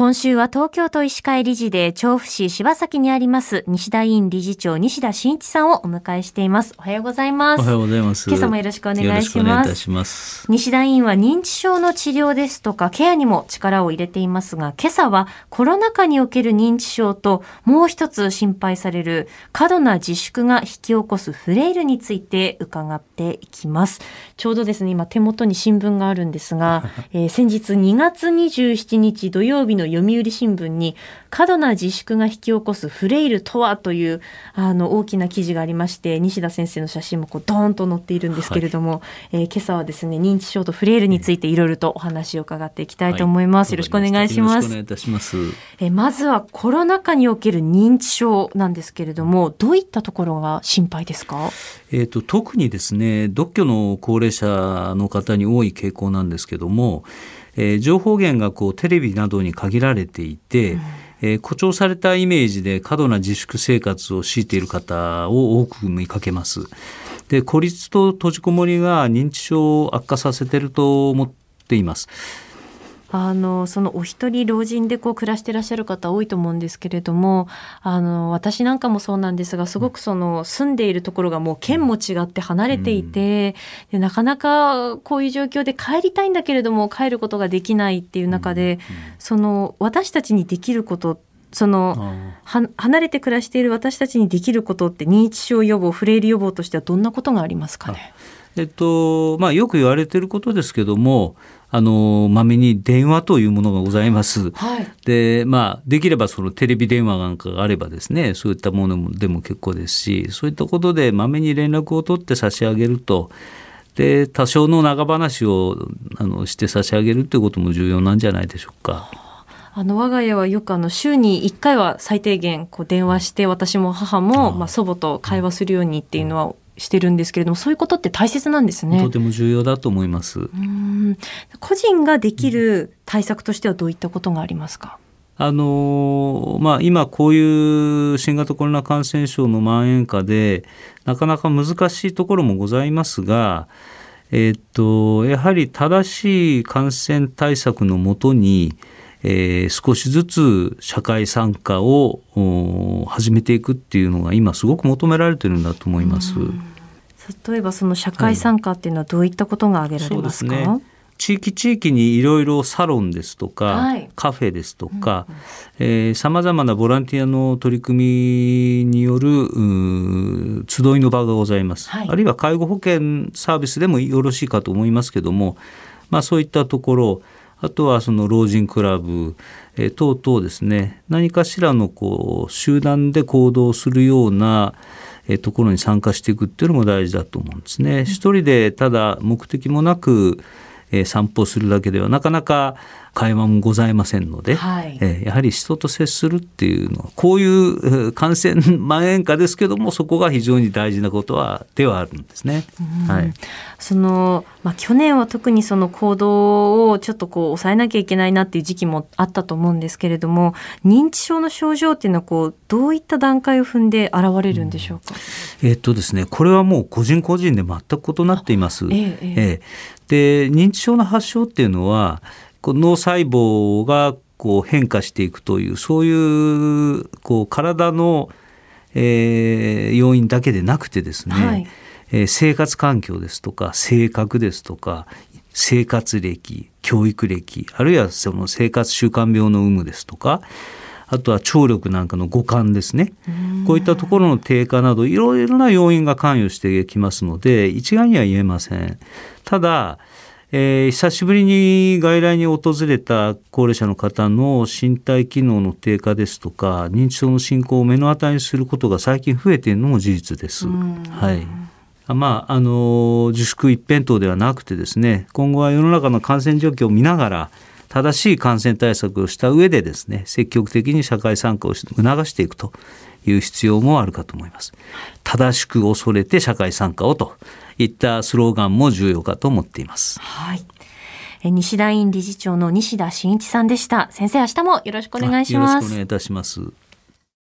今週は東京都医師会理事で調布市柴崎にあります西田院理事長西田真一さんをお迎えしています。おはようございます。おはようございます。今朝もよろしくお願いします。西田院は認知症の治療ですとかケアにも力を入れていますが今朝はコロナ禍における認知症ともう一つ心配される過度な自粛が引き起こすフレイルについて伺っていきます。ちょうどですね今手元に新聞があるんですが、えー、先日2月27日土曜日の読売新聞に過度な自粛が引き起こすフレイルとはというあの大きな記事がありまして西田先生の写真もこうドーンと載っているんですけれども、はい、えー、今朝はですね認知症とフレイルについていろいろとお話を伺っていきたいと思います、はい、よろしくお願いします。お願いいたします。えー、まずはコロナ禍における認知症なんですけれどもどういったところが心配ですか？えーと、特にですね独居の高齢者の方に多い傾向なんですけども、えー、情報源がこうテレビなどに限られていて、うん、えー、誇張されたイメージで過度な自粛生活を強いている方を多く見かけます。で孤立と閉じこもりが認知症を悪化させていると思っています。あのそのお一人老人でこう暮らしていらっしゃる方多いと思うんですけれどもあの私なんかもそうなんですがすごくその住んでいるところがもう県も違って離れていて、でなかなかこういう状況で帰りたいんだけれども帰ることができないっていう中で、その私たちにできることその離れて暮らしている私たちにできることって認知症予防フレイル予防としてはどんなことがありますかね？えっとまあ、よく言われていることですけどもあのまめに電話というものがございます。はい、でまあできればそのテレビ電話なんかがあればですねそういったものでも結構ですしそういったことでまめに連絡を取って差し上げると。で多少の長話をあのして差し上げるということも重要なんじゃないでしょうか。あの我が家はよくあの週に1回は最低限こう電話して私も母もまあ祖母と会話するようにっていうのはしてるんですけれどもそういうことって大切なんですね。とても重要だと思います。個人ができる対策としてはどういったことがありますか、あのまあ、今こういう新型コロナ感染症の蔓延下でなかなか難しいところもございますが、えっと、やはり正しい感染対策のもとにえー、少しずつ社会参加を始めていくっていうのが今すごく求められてるんだと思います。例えばその社会参加っていうのはどういったことが挙げられますか、はいね、地域地域にいろいろサロンですとか、はい、カフェですとかさまざまなボランティアの取り組みによる集いの場がございます、はい、あるいは介護保険サービスでもよろしいかと思いますけども、まあ、そういったところあとはその老人クラブ、えー、等々ですね何かしらのこう集団で行動するような、えー、ところに参加していくっていうのも大事だと思うんですね。一人でただ目的もなく、えー、散歩するだけではなかなか会話もございませんので、はい、えー、やはり人と接するっていうのはこういう感染蔓延下ですけどもそこが非常に大事なことはではあるんですね。はい、そのまあ、去年は特にその行動をちょっとこう抑えなきゃいけないなっていう時期もあったと思うんですけれども認知症の症状っていうのはこうどういった段階を踏んで現れるんでしょうか、うん、えー、っとですねこれはもう個人個人で全く異なっています。えー、えー、で認知症の発症っていうのはこう脳細胞がこう変化していくというそういうこう体の、えー、要因だけでなくてですね、はい、えー、生活環境ですとか性格ですとか生活歴教育歴あるいはその生活習慣病の有無ですとかあとは聴力なんかの五感ですね。こういったところの低下などいろいろな要因が関与してきますので一概には言えません。ただえー、久しぶりに外来に訪れた高齢者の方の身体機能の低下ですとか認知症の進行を目の当たりにすることが最近増えているのも事実です。はいまあ、あの自粛一辺倒ではなくてですね今後は世の中の感染状況を見ながら正しい感染対策をした上でですね積極的に社会参加を促していくという必要もあるかと思います。正しく恐れて社会参加をといったスローガンも重要かと思っています。はい。西田院理事長の西田真一さんでした。先生、明日もよろしくお願いします。よろしくお願いいたします。